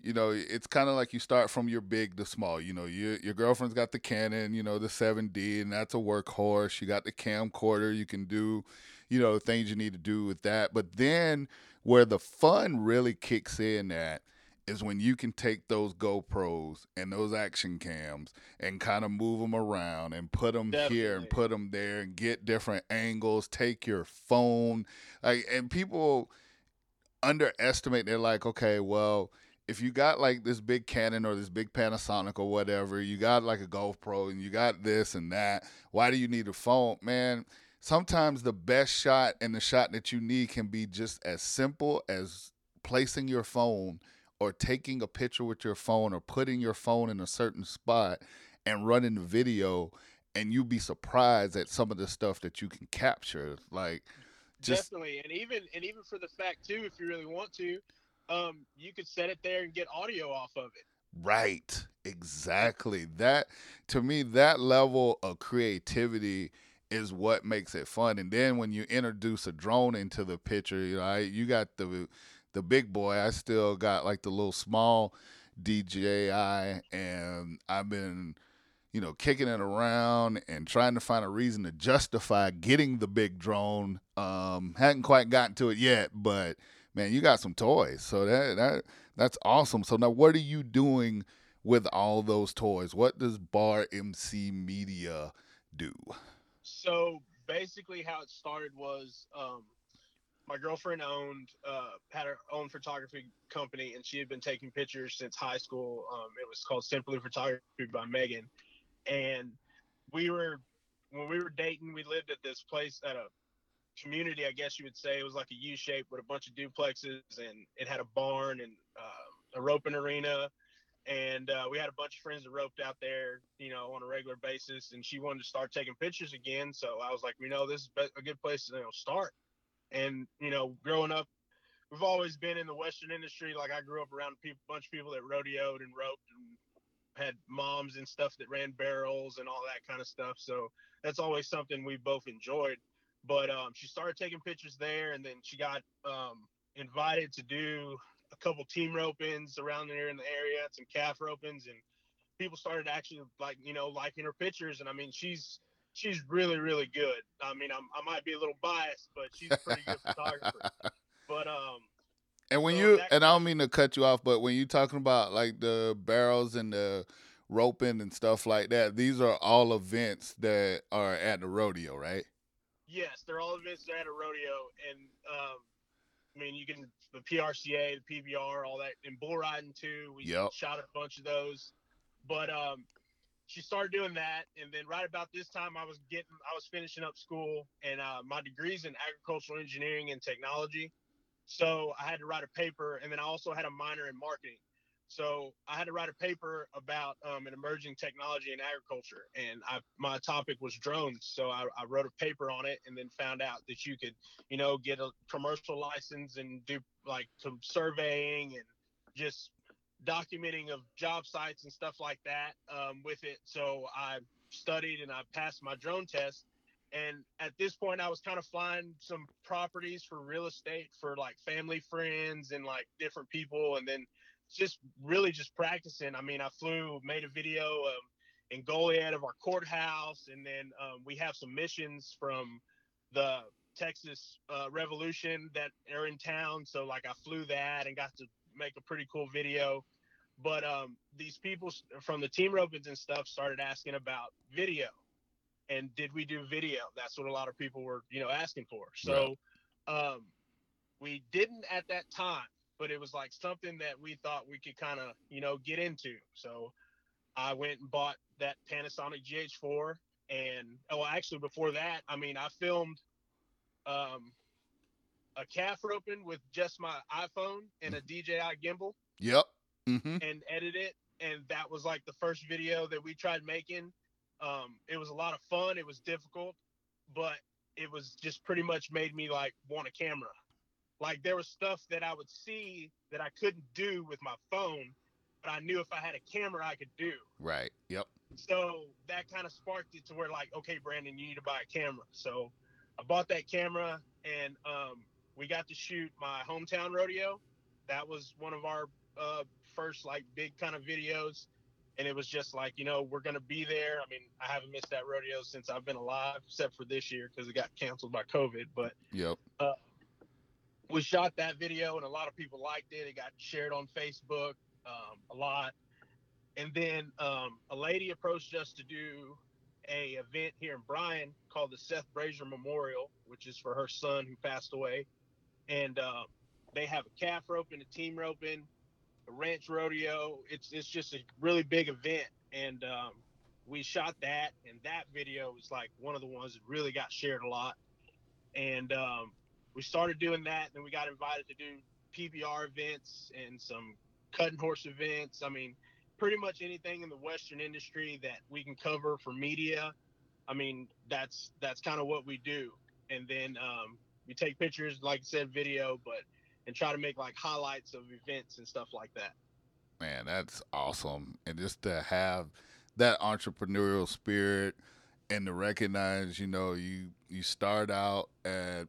You know, it's kind of like you start from your big to small. You know, your your girlfriend's got the Canon, you know, the 7D, and that's a workhorse. You got the camcorder. You can do, you know, things you need to do with that. But then where the fun really kicks in at is when you can take those GoPros and those action cams and kind of move them around and put them here and put them there and get different angles. Take your phone, like, and people underestimate. They're like, okay, well, if you got like this big Canon or this big Panasonic or whatever, you got like a GoPro and you got this and that. Why do you need a phone, man? Sometimes the best shot and the shot that you need can be just as simple as placing your phone or taking a picture with your phone or putting your phone in a certain spot and running the video and you'd be surprised at some of the stuff that you can capture like just Definitely, and even and even for the fact too, if you really want to, um, you could set it there and get audio off of it. right exactly that to me that level of creativity is what makes it fun and then when you introduce a drone into the picture you know I, you got the the big boy i still got like the little small dji and i've been you know, kicking it around and trying to find a reason to justify getting the big drone. Um, hadn't quite gotten to it yet, but man, you got some toys, so that that that's awesome. So now, what are you doing with all those toys? What does Bar MC Media do? So basically, how it started was um, my girlfriend owned uh, had her own photography company, and she had been taking pictures since high school. Um, it was called Simply Photography by Megan, and we were when we were dating, we lived at this place at a community, I guess you would say. It was like a U shape with a bunch of duplexes, and it had a barn and uh, a roping arena. And uh, we had a bunch of friends that roped out there, you know, on a regular basis. And she wanted to start taking pictures again. So I was like, you know, this is a good place to you know, start. And you know, growing up, we've always been in the Western industry. Like I grew up around a bunch of people that rodeoed and roped and had moms and stuff that ran barrels and all that kind of stuff. So that's always something we both enjoyed. But um, she started taking pictures there, and then she got um, invited to do a couple team ropings around there in the area, some calf ropings, and people started actually like you know liking her pictures. And I mean, she's she's really really good. I mean, I'm, I might be a little biased, but she's a pretty good photographer. *laughs* But um, and when so you and I don't mean to cut you off, but when you're talking about like the barrels and the roping and stuff like that, these are all events that are at the rodeo, right? Yes, they're all events that are at a rodeo, and um, I mean you can the PRCA, the PBR, all that, and bull riding too. We yep. shot a bunch of those, but um, she started doing that, and then right about this time, I was getting, I was finishing up school, and uh, my degrees in agricultural engineering and technology. So I had to write a paper, and then I also had a minor in marketing. So I had to write a paper about um, an emerging technology in agriculture, and I, my topic was drones. So I, I, wrote a paper on it, and then found out that you could, you know, get a commercial license and do like some surveying and just documenting of job sites and stuff like that um, with it. So I studied and I passed my drone test, and at this point, I was kind of flying some properties for real estate for like family friends and like different people. And then just really just practicing. I mean, I flew, made a video um, in Goliad of our courthouse. And then um, we have some missions from the Texas uh, Revolution that are in town. So like I flew that and got to make a pretty cool video. But um, these people from the team ropings and stuff started asking about video and did we do video? That's what a lot of people were, you know, asking for. So right. um, we didn't at that time, but it was like something that we thought we could kind of, you know, get into. So I went and bought that Panasonic GH4, and oh, actually before that, I mean, I filmed um, a calf roping with just my iPhone and a DJI gimbal. Yep. Mm-hmm. And edit it, and that was like the first video that we tried making um, it was a lot of fun. It was difficult, but it was just pretty much made me like want a camera. Like there was stuff that I would see that I couldn't do with my phone, but I knew if I had a camera I could do. Right. Yep. So that kind of sparked it to where like, okay, Brandon, you need to buy a camera. So I bought that camera and um, we got to shoot my hometown rodeo. That was one of our uh, first like big kind of videos. And it was just like you know we're gonna be there. I mean i haven't missed that rodeo since i've been alive except for this year because it got canceled by covid. But yep. uh, we shot that video and a lot of people liked it. It got shared on facebook um, a lot. And then um, a lady approached us to do a event here in bryan called the seth brazier memorial which is for her son who passed away. And uh, they have a calf rope and a team roping ranch rodeo. It's it's just a really big event, and um, we shot that, and that video was like one of the ones that really got shared a lot. And um, we started doing that, and then we got invited to do PBR events and some cutting horse events. I mean, pretty much anything in the Western industry that we can cover for media. I mean, that's that's kind of what we do. And then um, we take pictures, like I said, video, but and try to make like highlights of events and stuff like that. Man, that's awesome. And just to have that entrepreneurial spirit and to recognize, you know, you you start out at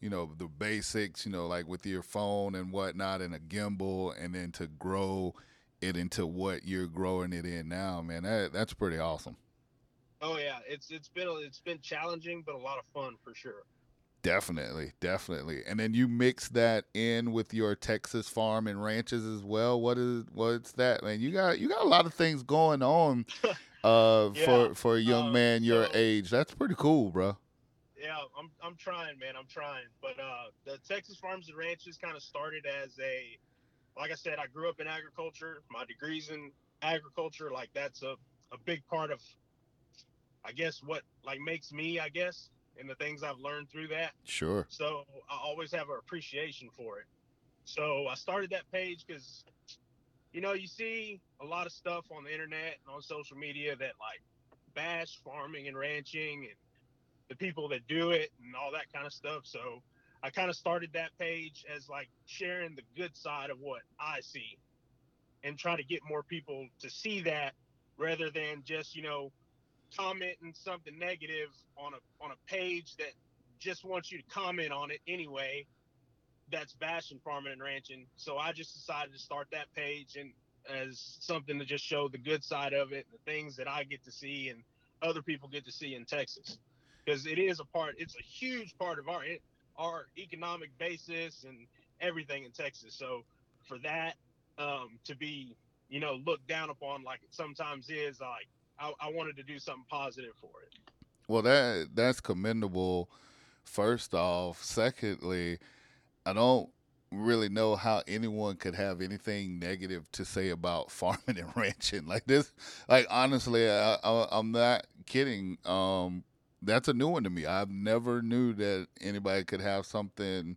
you know the basics, you know, like with your phone and whatnot, and a gimbal, and then to grow it into what you're growing it in now, man. That that's pretty awesome. Oh yeah, it's it's been it's been challenging, but a lot of fun for sure. Definitely, definitely. And then you mix that in with your Texas farm and ranches as well. What is what's that, man? You got you got a lot of things going on *laughs* uh yeah. for for a young um, man your so, age. That's pretty cool, bro. Yeah, I'm I'm trying, man. I'm trying. But uh the Texas farms and ranches kind of started as a like I said, I grew up in agriculture. My degrees in agriculture, like that's a, a big part of I guess what like makes me, I guess, and the things I've learned through that. Sure. So I always have an appreciation for it. So I started that page because, you know, you see a lot of stuff on the internet and on social media that like bash farming and ranching and the people that do it and all that kind of stuff. So I kind of started that page as like sharing the good side of what I see and try to get more people to see that rather than just, you know, commenting something negative on a on a page that just wants you to comment on it anyway that's bashing farming and ranching. So i just decided to start that page and as something to just show the good side of it the things that i get to see and other people get to see in texas. Because it is a part it's a huge part of our our economic basis and everything in texas. So for that um, to be you know looked down upon like it sometimes is like I, I wanted to do something positive for it. Well, that that's commendable. First off, secondly, I don't really know how anyone could have anything negative to say about *laughs* farming and ranching like this. Like honestly, I, I, am not kidding. Um, that's a new one to me. I've never knew that anybody could have something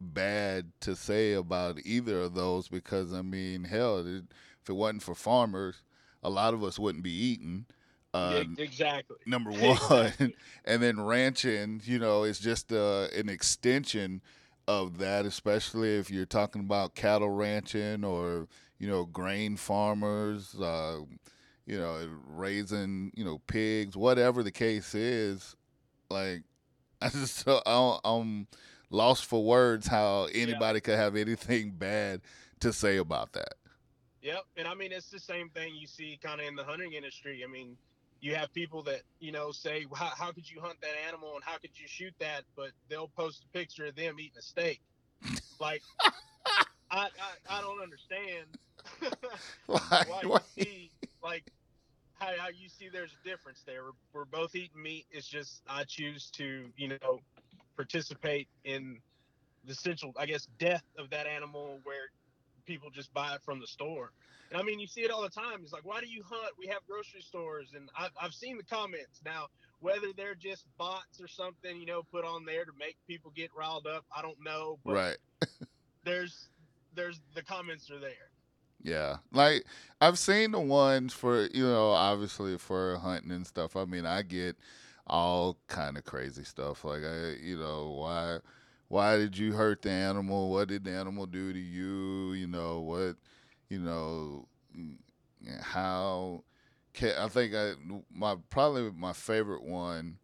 bad to say about either of those because I mean, hell, if it wasn't for farmers, a lot of us wouldn't be eating. Uh, exactly. *laughs* Number one, *laughs* and then ranching, you know, is just uh, an extension of that, especially if you're talking about cattle ranching or you know grain farmers, uh, you know, raising you know pigs, whatever the case is. Like, *laughs* I just I'm lost for words how anybody yeah. could have anything bad to say about that. Yep, and I mean it's the same thing you see kind of in the hunting industry. I mean, you have people that you know say, how, how could you hunt that animal and how could you shoot that? But they'll post a picture of them eating a steak. like, *laughs* I, I, I don't understand *laughs* why, why you see like how, how you see there's a difference there. We're, we're both eating meat. It's just I choose to you know participate in the essential, I guess, death of that animal where people just buy it from the store. And I mean, you see it all the time. It's like, why do you hunt? We have grocery stores, and I've, I've seen the comments now. Whether they're just bots or something, you know, put on there to make people get riled up, I don't know. right. *laughs* there's, there's the comments are there. Yeah, like I've seen the ones for you know, obviously for hunting and stuff. I mean, I get all kind of crazy stuff. Like I, you know, why why did you hurt the animal? What did the animal do to you? You know what? You know how? I think I my probably my favorite one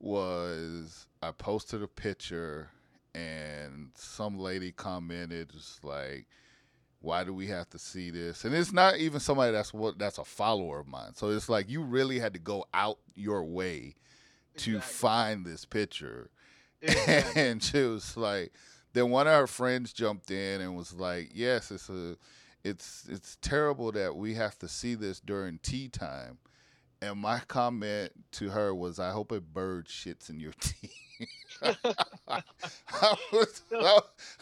was I posted a picture and some lady commented just like why do we have to see this and it's not even somebody that's what that's a follower of mine so it's like you really had to go out your way to exactly. find this picture *laughs* and she was like, then one of her friends jumped in and was like, yes, it's a, it's it's terrible that we have to see this during tea time. And my comment to her was, I hope a bird shits in your *laughs* tea. *laughs* I was so,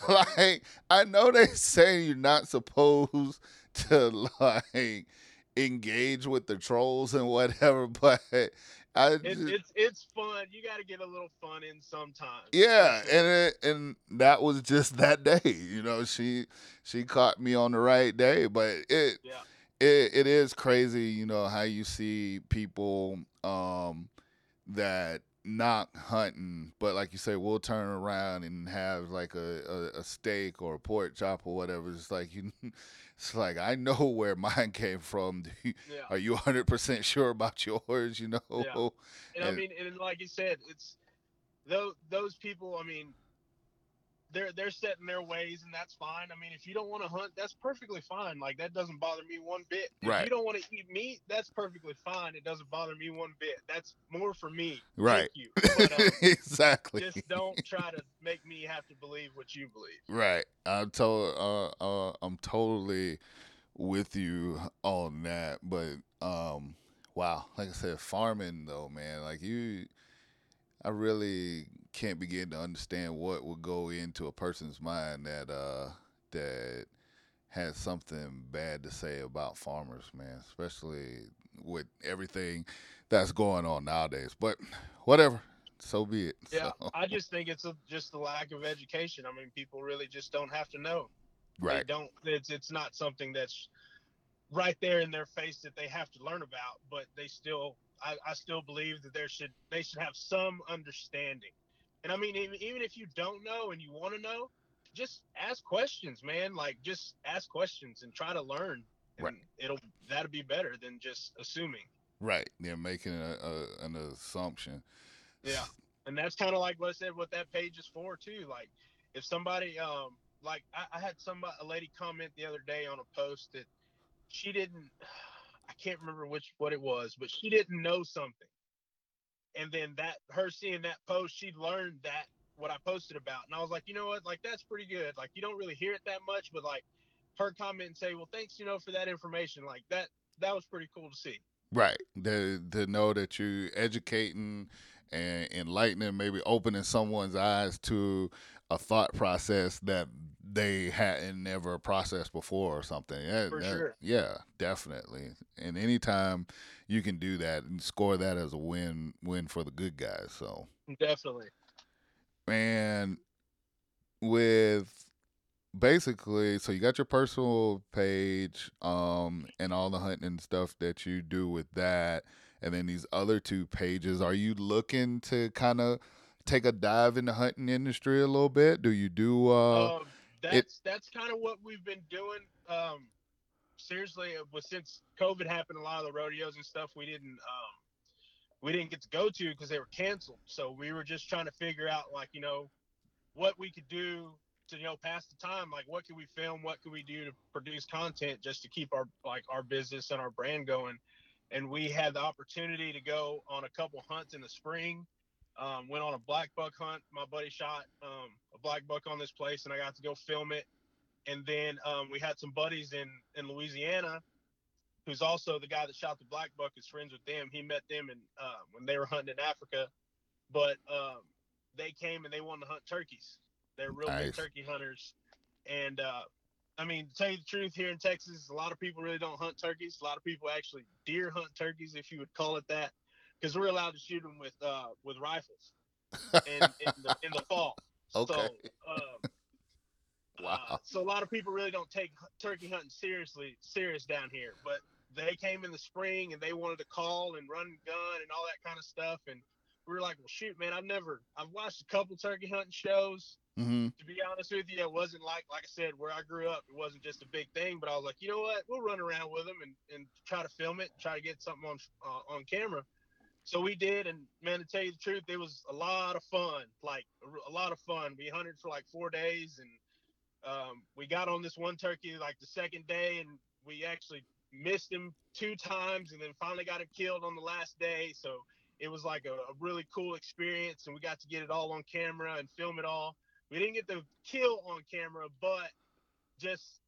like, I know they say you're not supposed to like engage with the trolls and whatever, but I it, it's it's fun. You got to get a little fun in sometimes. Yeah, and it, and that was just *laughs* that day. You know, she she caught me on the right day, but it yeah. it it is crazy. You know how you see people um that not hunting, but like you say, we'll turn around and have like a, a, a steak or a pork chop or whatever. It's like you *laughs* it's like I know *laughs* where mine came from. *laughs* You, yeah. Are you 100 percent sure about *laughs* yours? You know. Yeah. And, and, I mean, and like you said, it's those those people. I mean, they're they're set in their ways and that's fine. I mean, if you don't want to hunt, that's perfectly fine. Like that doesn't bother me one bit. If right. you don't want to eat meat, that's perfectly fine. It doesn't bother me one bit. That's more for me. Right. *laughs* But, um, exactly. Just don't try to make me have to believe what you believe. Right. I'm to- uh, uh, I'm totally with you on that. But um, wow, like I said, farming though, man, like you, I really can't begin to understand what would go into a person's mind that uh that has something bad to say about farmers, man, especially with everything that's going on nowadays. But whatever, so be it. *laughs* Yeah, So, I just think it's a, just the lack of education. I mean, people really just don't have to know. right, They don't. It's it's not something that's right there in their face that they have to learn about. But they still, I, I still believe that there should they should have some understanding. And I mean, even, even if you don't know and you want to know, just ask questions, man. Like just ask questions and try to learn. And Right. It'll that'll be better than just assuming. right. They're making a, a, an assumption. Yeah. and that's kind of like what I said, what that page is for too. Like, if somebody, um, like I, I had some a lady comment the other day on a post that she didn't, *sighs* I can't remember which what it was, but she didn't know something, and then that her seeing that post, she learned that what I posted about, and I was like, you know what, like that's pretty good. Like you don't really hear it that much, but like her comment and say, well, thanks, you know, for that information. Like that, that was pretty cool to see. Right. To to know that you're educating and enlightening, maybe opening someone's eyes to a thought process that they hadn't never processed before or something. Yeah, For that- sure. yeah, definitely. And anytime you can do that and score that as a win win for the good guys. So Definitely. and with basically so you got your personal page um and all the hunting and stuff that you do with that and then these other two pages are you looking to kind of take a dive in the hunting industry a little bit do you do uh um, that's that's kind of what we've been doing. Um, seriously, it was since COVID happened, a lot of the rodeos and stuff we didn't um, we didn't get to go to because they were canceled. So we were just trying to figure out like you know what we could do to you know pass the time. Like what could we film? What could we do to produce content just to keep our like our business and our brand going? And we had the opportunity to go on a couple hunts in the spring um, went on a black buck hunt. My buddy shot um, a black buck on this place, and I got to go film it. And then um, we had some buddies in in Louisiana, who's also the guy that shot the black buck. Is friends with them. He met them in uh, when they were hunting in Africa, but um, they came and they wanted to hunt turkeys. They're real Nice. big turkey hunters, and uh, I mean, to tell you the truth, here in Texas, a lot of people really don't hunt turkeys. A lot of people actually deer hunt turkeys, if you would call it that, because we're allowed to shoot them with uh, with rifles in, *laughs* in, the, in the fall. Okay. So, um, *laughs* Wow. uh, so a lot of people really don't take turkey hunting seriously serious down here, but they came in the spring and they wanted to call and run and gun and all that kind of stuff, and we were like, well, shoot, man, I've never, I've watched a couple turkey hunting shows. hmm To be honest with you, it wasn't like, like I said, where I grew up, it wasn't just a big thing. But I was like, you know what, we'll run around with them and, and try to film it, try to get something on uh, on camera. So we did, and man, to tell you the truth, it was a lot of fun, like a lot of fun. We hunted for like four days, and um, we got on this one turkey like the second day, and we actually missed him two times, and then finally got him killed on the last day. So it was like a, a really cool experience, and we got to get it all on camera and film it all. We didn't get the kill on camera, but just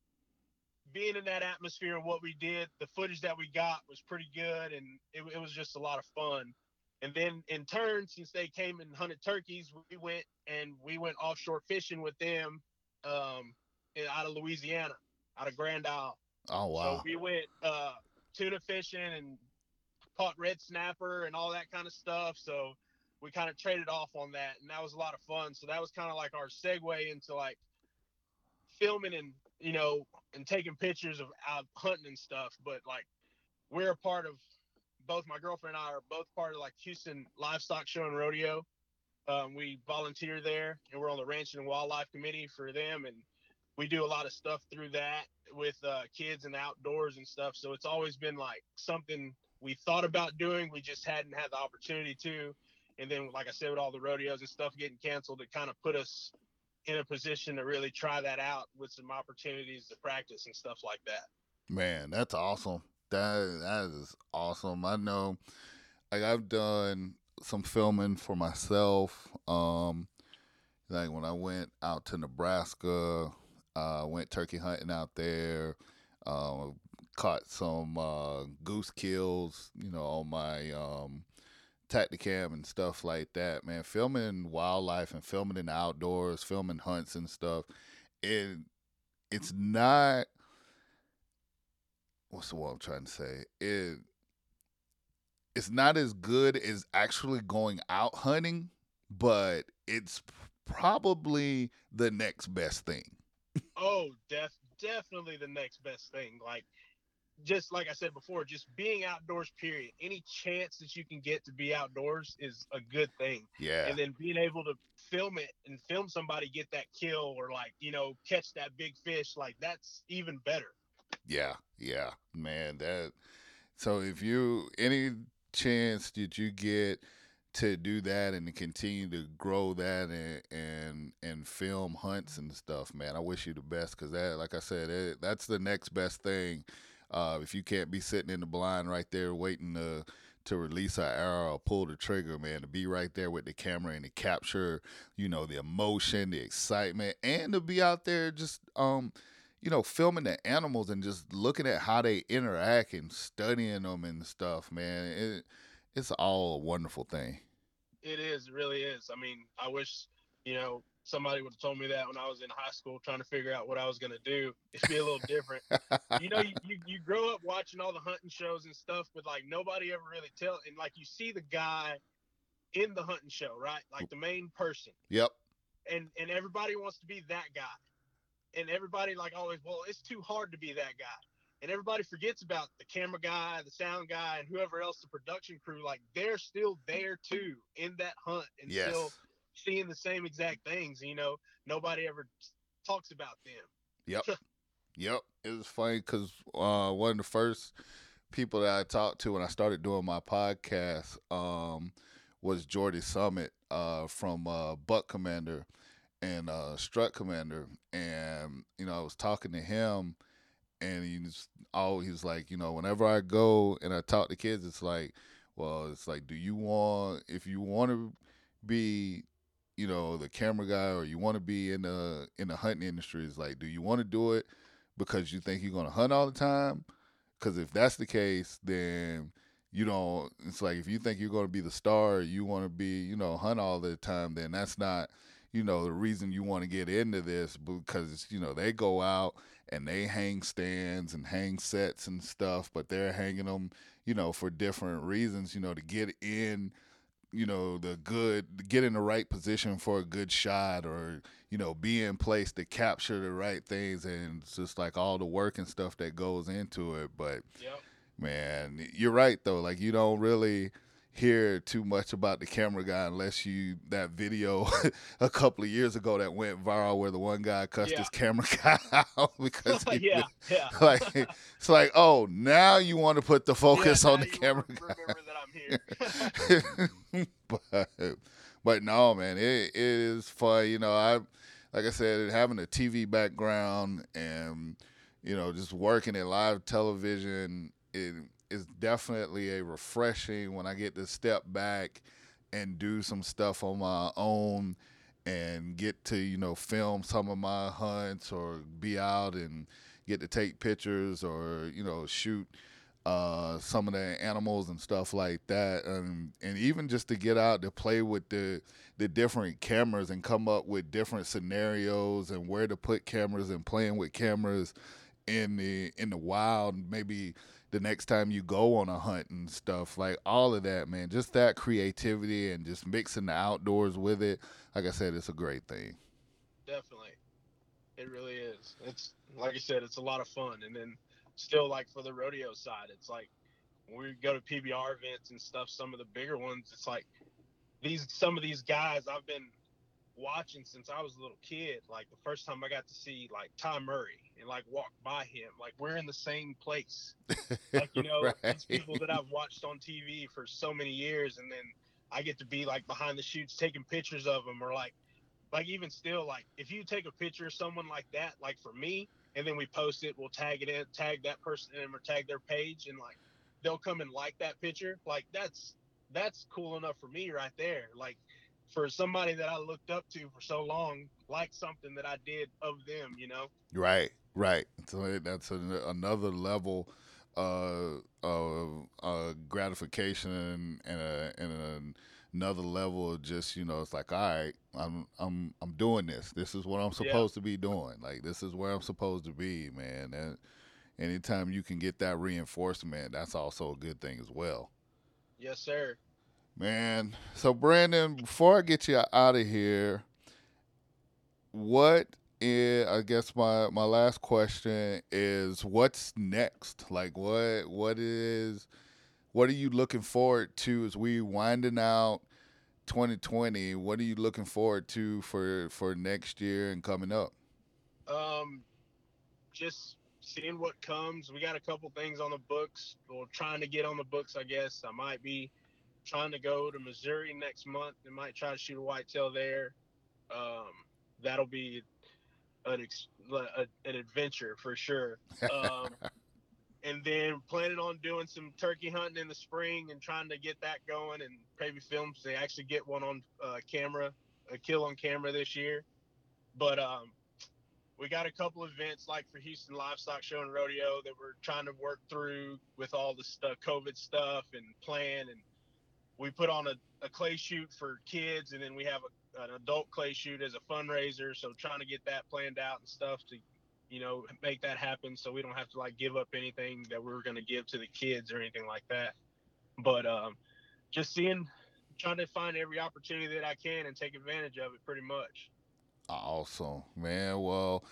being in that atmosphere and what we did, the footage that we got was pretty good, and it, it was just a lot of fun. And then in turn, since they came and hunted turkeys, we went and we went offshore fishing with them um, out of Louisiana, out of Grand Isle. oh wow So we went uh, tuna fishing and caught red snapper and all that kind of stuff. So we kind of traded off on that, and that was a lot of fun. So that was kind of like our segue into like filming and you know and taking pictures of out hunting and stuff. But like we're a part of both my girlfriend and I are both part of like Houston Livestock Show and Rodeo. Um, we volunteer there, and we're on the Ranch and Wildlife Committee for them, and we do a lot of stuff through that with uh, kids and outdoors and stuff. So it's always been like something we thought about doing. We just hadn't had the opportunity to. And then, like I said, with all the rodeos and stuff getting canceled, it kind of put us in a position to really try that out with some opportunities to practice and stuff like that. Man, that's awesome. That that is awesome. I know like I've done some filming for myself. Um like when I went out to Nebraska, uh went turkey hunting out there. Uh, caught some uh goose kills, you know, on my um Tactacam and stuff like that, man. Filming wildlife and filming in the outdoors, filming hunts and stuff. It it's not what's the word I'm trying to say? It it's not as good as actually going out hunting, but it's probably the next best thing. oh, def definitely the next best thing. Like just like I said before, just being outdoors, period. Any chance that you can get to be outdoors is a good thing. Yeah. And then being able to film it and film somebody get that kill or like, you know, catch that big fish, like that's even better. Yeah. Yeah. Man, that so if you any chance that you get to do that and to continue to grow that and and and film hunts and stuff, man, I wish you the best because that, like I said, it, that's the next best thing uh, if you can't be sitting in the blind right there waiting to to release an arrow or pull the trigger, man, to be right there with the camera and to capture, you know, the emotion, the excitement, and to be out there just um, you know, filming the animals and just looking at how they interact and studying them and stuff, man. It it's all a wonderful thing. It is, it really is. I mean, I wish, you know, somebody would have told me that when I was in high school trying to figure out what I was going to do, it'd be a little different. you know, you, you, you, grow up watching all the hunting shows and stuff, but like nobody ever really tell. And like you see the guy in the hunting show, right? Like the main person. Yep. And and everybody wants to be that guy. And everybody like always, well, it's too hard to be that guy. And everybody forgets about the camera guy, the sound guy, and whoever else, the production crew. Like they're still there too in that hunt and yes. still seeing the same exact things. You know, nobody ever talks about them. Yep. *laughs* yep. It was funny because uh, one of the first people that I talked to when I started doing my podcast um, was Jordy Summit uh, from uh, Buck Commander and uh, Strut Commander. And, you know, I was talking to him and he's always he like, you know, whenever I go and I talk to kids, it's like, well, it's like, do you want if you want to be you know the camera guy or you want to be in the in the hunting industry is like do you want to do it because you think you're going to hunt all the time? Because if that's the case then you don't it's like if you think you're going to be the star you want to be you know hunt all the time then that's not you know the reason you want to get into this because you know they go out and they hang stands and hang sets and stuff but they're hanging them you know for different reasons you know to get in you know the good get in the right position for a good shot or you know be in place to capture the right things and just like all the work and stuff that goes into it but yep. man you're right though like you don't really hear too much about the camera guy unless you that video *laughs* a couple of years ago that went viral where the one guy cussed Yeah. his camera *laughs* guy out because *laughs* he, yeah, yeah. like it's like oh now you want to put the focus on the camera guy Remember that I'm *laughs* but but no, man, it it is fun. You know, I like I said, having a TV background and you know just working in live television, it is definitely a refreshing when I get to step back and do some stuff on my own and get to you know film some of my hunts or be out and get to take pictures or you know shoot uh, some of the animals and stuff like that, and and even just to get out to play with the the different cameras and come up with different scenarios and where to put cameras and playing with cameras in the in the wild. Maybe the next time you go on a hunt and stuff like all of that, man. Just that creativity and just mixing the outdoors with it. Like I said, it's a great thing. Definitely. It really is. It's like I said, it's a lot of fun. And then still like for the rodeo side, it's like when we go to PBR events and stuff, some of the bigger ones, it's like these some of these guys I've been watching since I was a little kid. Like the first time I got to see like Ty Murray and like walk by him, like we're in the same place. *laughs* Like you know, Right. these people that I've watched on TV for so many years, and then I get to be like behind the chutes taking pictures of them, or like, like even still, like if you take a picture of someone like that, like for me, and then we post it, we'll tag it in, tag that person in, or tag their page, and like they'll come and like that picture. Like that's that's cool enough for me right there. Like for somebody that I looked up to for so long, like something that I did of them, you know. Right, right. So that's an, another level uh, of uh, gratification and, a, and a, another level of just you know it's like all right, I'm I'm I'm doing this. This is what I'm Yeah. supposed to be doing. Like this is where I'm supposed to be, man. And anytime you can get that reinforcement, that's also a good thing as well. Yes, sir. Man, so Brandon, before I get you out of here, what is, I guess my my last question is what's next? Like what what is what are you looking forward to as we winding out 2020? What are you looking forward to for for next year and coming up? Um, just seeing what comes. We got a couple things on the books. or trying to get on the books, I guess. I might be trying to go to Missouri next month and might try to shoot a whitetail there. Um, that'll be an ex- a, an adventure for sure. *laughs* Um, and then planning on doing some turkey hunting in the spring and trying to get that going and maybe film to actually get one on uh, camera, a kill on camera this year. But um, we got a couple events like for Houston Livestock Show and Rodeo that we're trying to work through with all the stuff, COVID stuff and plan. And we put on a, a clay shoot for kids, and then we have a, an adult clay shoot as a fundraiser. So trying to get that planned out and stuff to, you know, make that happen so we don't have to like give up anything that we are going to give to the kids or anything like that. But um, just seeing, trying to find every opportunity that I can and take advantage of it pretty much. Awesome, man. Well,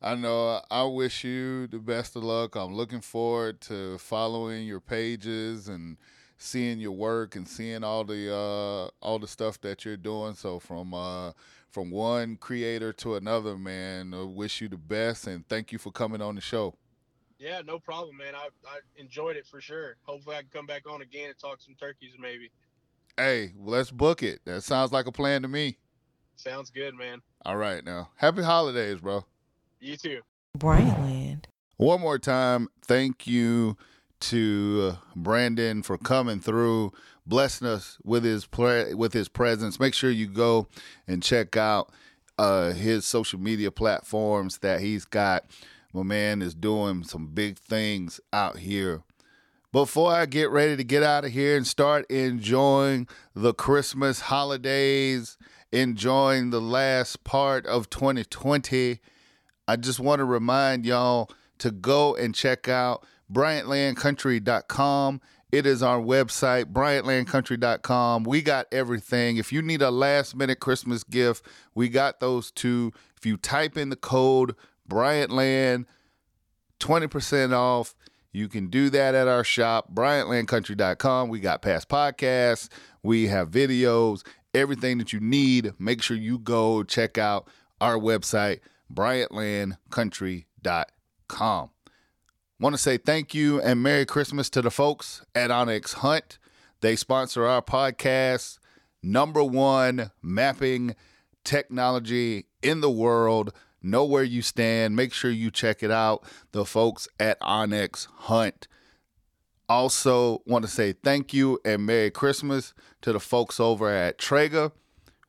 I know I wish you the best of luck. I'm looking forward to following your pages and seeing your work and seeing all the uh, all the stuff that you're doing. So from uh, from one creator to another, man, I wish you the best and thank you for coming on the show. Yeah, no problem, man. I, I enjoyed it for sure. Hopefully, I can come back on again and talk some turkeys, maybe. Hey, let's book it. That sounds like a plan to me. Sounds good, man. All right, now. Happy holidays, bro. You too. Bryantland. One more time, thank you to uh, Brandon for coming through, blessing us with his pre- with his presence. Make sure you go and check out uh, his social media platforms that he's got. My man is doing some big things out here. Before I get ready to get out of here and start enjoying the Christmas holidays enjoying the last part of 2020. I just want to remind y'all to go and check out BryantLandCountry.com. It is our website, BryantLandCountry.com. We got everything. If you need a last minute Christmas gift, we got those too. If you type in the code BryantLand, 20% off. You can do that at our shop, BryantLandCountry.com. We got past podcasts, we have videos, everything that you need, make sure you go check out our website, BryantLandCountry.com. Want to say thank you and Merry Christmas to the folks at onX Hunt. They sponsor our podcast, number one mapping technology in the world. Know where you stand. Make sure you check it out. The folks at onX Hunt. Also, want to say thank you and Merry Christmas to the folks over at Traeger.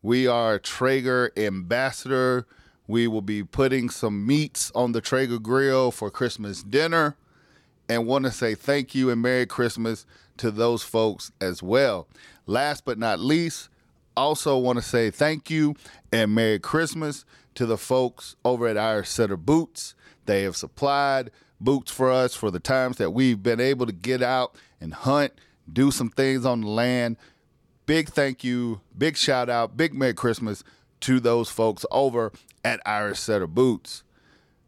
We are Traeger ambassador. We will be putting some meats on the Traeger grill for Christmas dinner. And want to say thank you and Merry Christmas to those folks as well. Last but not least, also want to say thank you and Merry Christmas to the folks over at Irish Setter Boots. They have supplied boots for us for the times that we've been able to get out and hunt, do some things on the land. Big thank you, big shout out, big Merry Christmas to those folks over at Irish Setter Boots.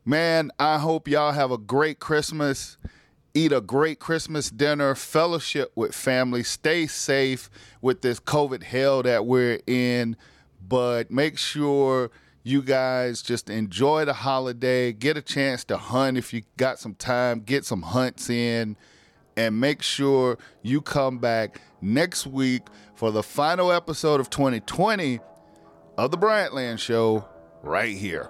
Man, I hope y'all have a great Christmas. Eat a great Christmas dinner, fellowship with family, stay safe with this COVID hell that we're in, but make sure you guys just enjoy the holiday, get a chance to hunt if you got some time, get some hunts in, and make sure you come back next week for the final episode of 2020 of the Bryantland Show right here.